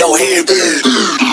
your head.